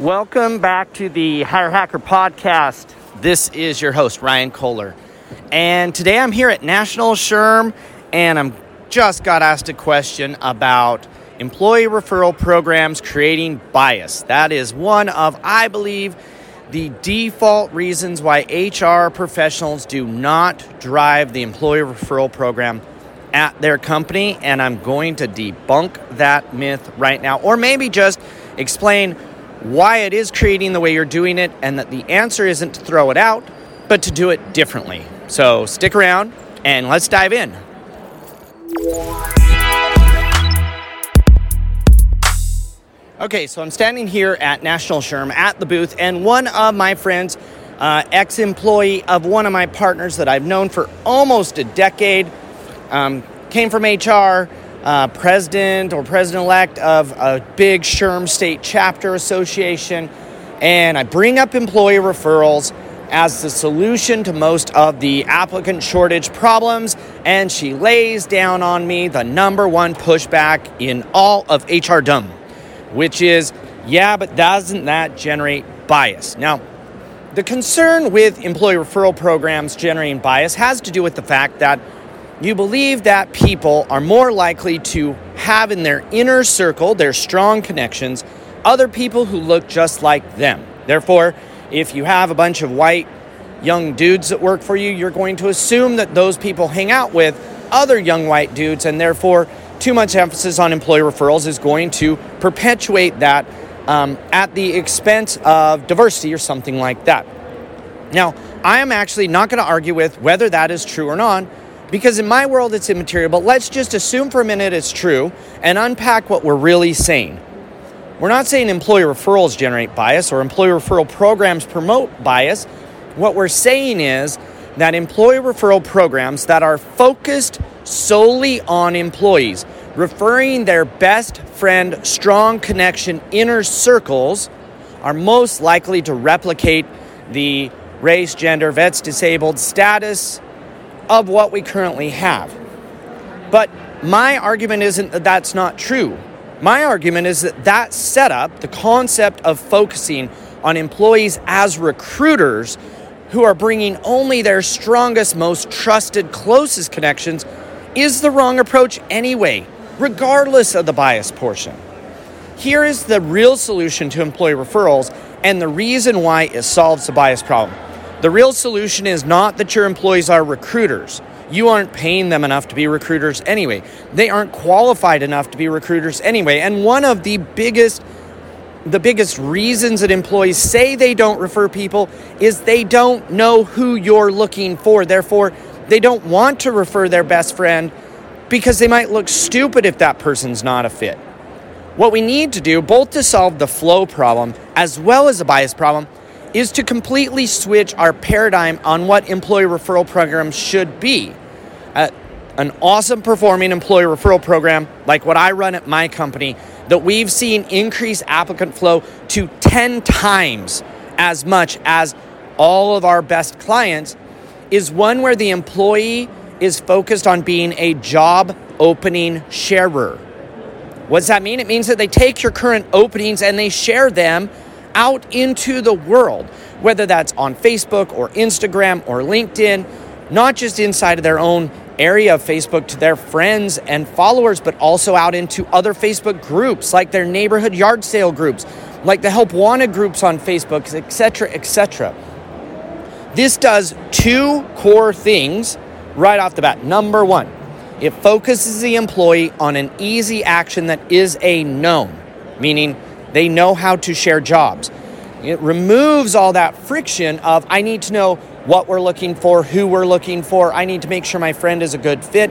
Welcome back to the Hire Hacker podcast. This is your host, Ryan Kohler. And today I'm here at National SHRM, and I'm just got asked a question about employee referral programs creating bias. That is one of, I believe, the default reasons why HR professionals do not drive the employee referral program at their company. And I'm going to debunk that myth right now, or maybe just explain why it is creating the way you're doing it, and that the answer isn't to throw it out, but to do it differently. So stick around and let's dive in. Okay, so I'm standing here at National SHRM at the booth, and one of my friends, uh, ex employee of one of my partners that I've known for almost a decade, um, came from HR uh, president or president elect of a big SHRM state chapter association, and I bring up employee referrals as the solution to most of the applicant shortage problems, and she lays down on me the number one pushback in all of HR dumb, which is, yeah, but doesn't that generate bias? Now, the concern with employee referral programs generating bias has to do with the fact that you believe that people are more likely to have in their inner circle, their strong connections, other people who look just like them. Therefore, if you have a bunch of white young dudes that work for you, you're going to assume that those people hang out with other young white dudes, and therefore, too much emphasis on employee referrals is going to perpetuate that um, at the expense of diversity or something like that. Now, I am actually not going to argue with whether that is true or not because in my world, it's immaterial, but let's just assume for a minute it's true and unpack what we're really saying. We're not saying employee referrals generate bias or employee referral programs promote bias. What we're saying is that employee referral programs that are focused solely on employees, referring their best friend, strong connection, inner circles, are most likely to replicate the race, gender, vets, disabled status, of what we currently have. But my argument isn't that that's not true. My argument is that that setup, the concept of focusing on employees as recruiters who are bringing only their strongest, most trusted, closest connections, is the wrong approach anyway, regardless of the bias portion. Here is the real solution to employee referrals and the reason why it solves the bias problem. The real solution is not that your employees are recruiters. You aren't paying them enough to be recruiters anyway. They aren't qualified enough to be recruiters anyway. And one of the biggest the biggest reasons that employees say they don't refer people is they don't know who you're looking for. Therefore, they don't want to refer their best friend because they might look stupid if that person's not a fit. What we need to do, both to solve the flow problem as well as the bias problem, is to completely switch our paradigm on what employee referral programs should be. Uh, an awesome performing employee referral program, like what I run at my company, that we've seen increase applicant flow to 10 times as much as all of our best clients, is one where the employee is focused on being a job opening sharer. What does that mean? It means that they take your current openings and they share them out into the world, whether that's on Facebook or Instagram or LinkedIn, not just inside of their own area of Facebook to their friends and followers, but also out into other Facebook groups like their neighborhood yard sale groups, like the Help Wanted groups on Facebook, etc., etc. This does two core things right off the bat. Number one, it focuses the employee on an easy action that is a known, meaning they know how to share jobs. It removes all that friction of I need to know what we're looking for, who we're looking for, I need to make sure my friend is a good fit.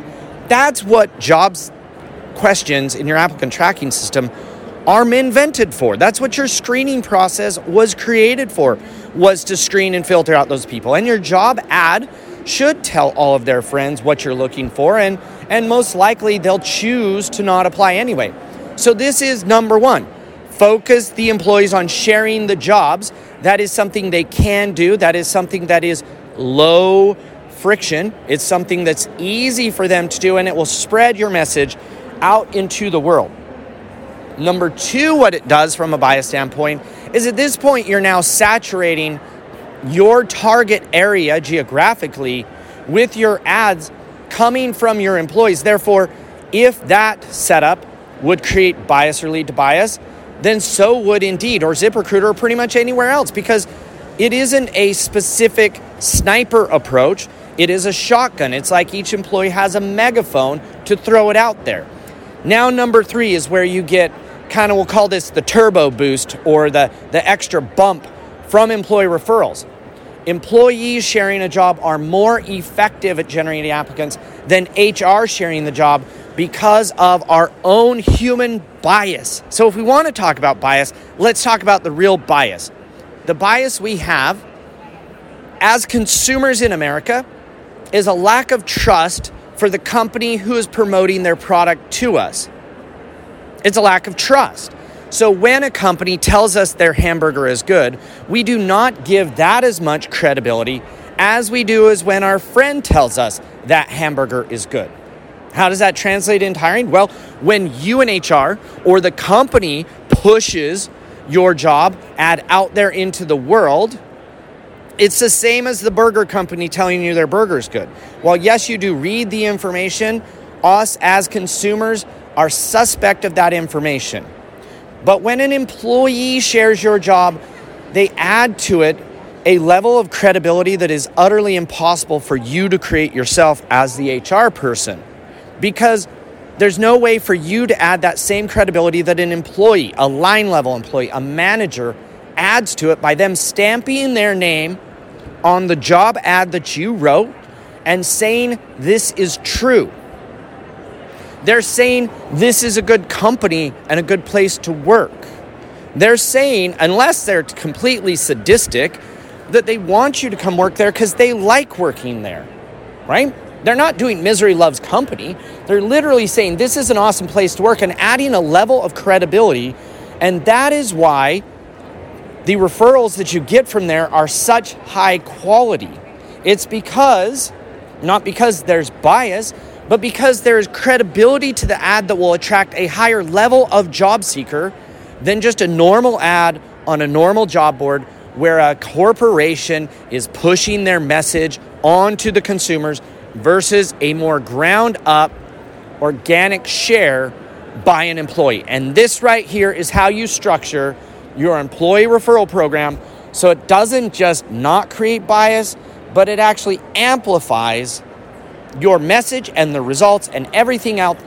That's what jobs questions in your applicant tracking system are invented for. That's what your screening process was created for, was to screen and filter out those people. And your job ad should tell all of their friends what you're looking for and and most likely they'll choose to not apply anyway. So this is number 1 focus the employees on sharing the jobs. That is something they can do. That is something that is low friction. It's something that's easy for them to do, and it will spread your message out into the world. Number two, what it does from a bias standpoint is at this point you're now saturating your target area geographically with your ads coming from your employees. Therefore, if that setup would create bias or lead to bias, then so would Indeed or ZipRecruiter or pretty much anywhere else because it isn't a specific sniper approach. It is a shotgun. It's like each employee has a megaphone to throw it out there. Now, number three is where you get kind of, we'll call this the turbo boost or the, the extra bump from employee referrals. Employees sharing a job are more effective at generating applicants than HR sharing the job because of our own human bias. So, if we want to talk about bias, let's talk about the real bias. The bias we have as consumers in America is a lack of trust for the company who is promoting their product to us. It's a lack of trust. So when a company tells us their hamburger is good, we do not give that as much credibility as we do as when our friend tells us that hamburger is good. How does that translate into hiring? Well, when you and HR or the company pushes your job ad out there into the world, it's the same as the burger company telling you their burger's good. While, yes, you do read the information, us as consumers are suspect of that information. But when an employee shares your job, they add to it a level of credibility that is utterly impossible for you to create yourself as the HR person. Because there's no way for you to add that same credibility that an employee, a line level employee, a manager adds to it by them stamping their name on the job ad that you wrote and saying this is true. They're saying this is a good company and a good place to work. They're saying, unless they're completely sadistic, that they want you to come work there because they like working there, right? They're not doing misery loves company. They're literally saying this is an awesome place to work and adding a level of credibility. And that is why the referrals that you get from there are such high quality. It's because, not because there's bias, but because there is credibility to the ad that will attract a higher level of job seeker than just a normal ad on a normal job board where a corporation is pushing their message onto the consumers versus a more ground up organic share by an employee. And this right here is how you structure your employee referral program so it doesn't just not create bias, but it actually amplifies your message and the results and everything out,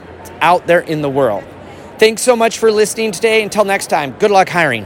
out there in the world. Thanks so much for listening today. Until next time, good luck hiring.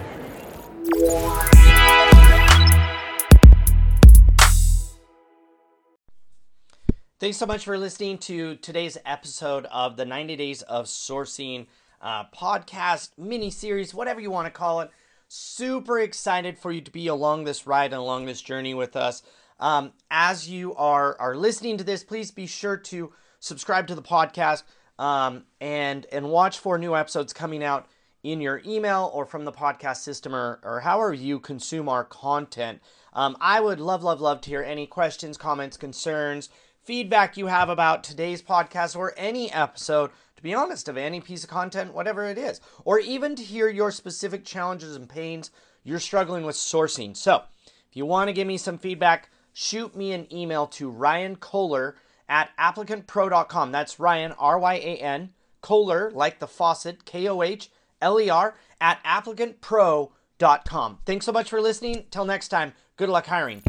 Thanks so much for listening to today's episode of the 90 Days of Sourcing uh, podcast, mini series, whatever you want to call it. Super excited for you to be along this ride and along this journey with us. Um, as you are are listening to this, please be sure to subscribe to the podcast um, and and watch for new episodes coming out in your email or from the podcast system or, or however you consume our content. Um, I would love, love, love to hear any questions, comments, concerns, feedback you have about today's podcast or any episode to be honest, of any piece of content, whatever it is, or even to hear your specific challenges and pains you're struggling with sourcing. So, if you want to give me some feedback, shoot me an email to Ryan Kohler at applicantpro.com. That's Ryan, R Y A N, Kohler, like the faucet, K O H L E R, at applicantpro.com. Thanks so much for listening. Till next time, good luck hiring.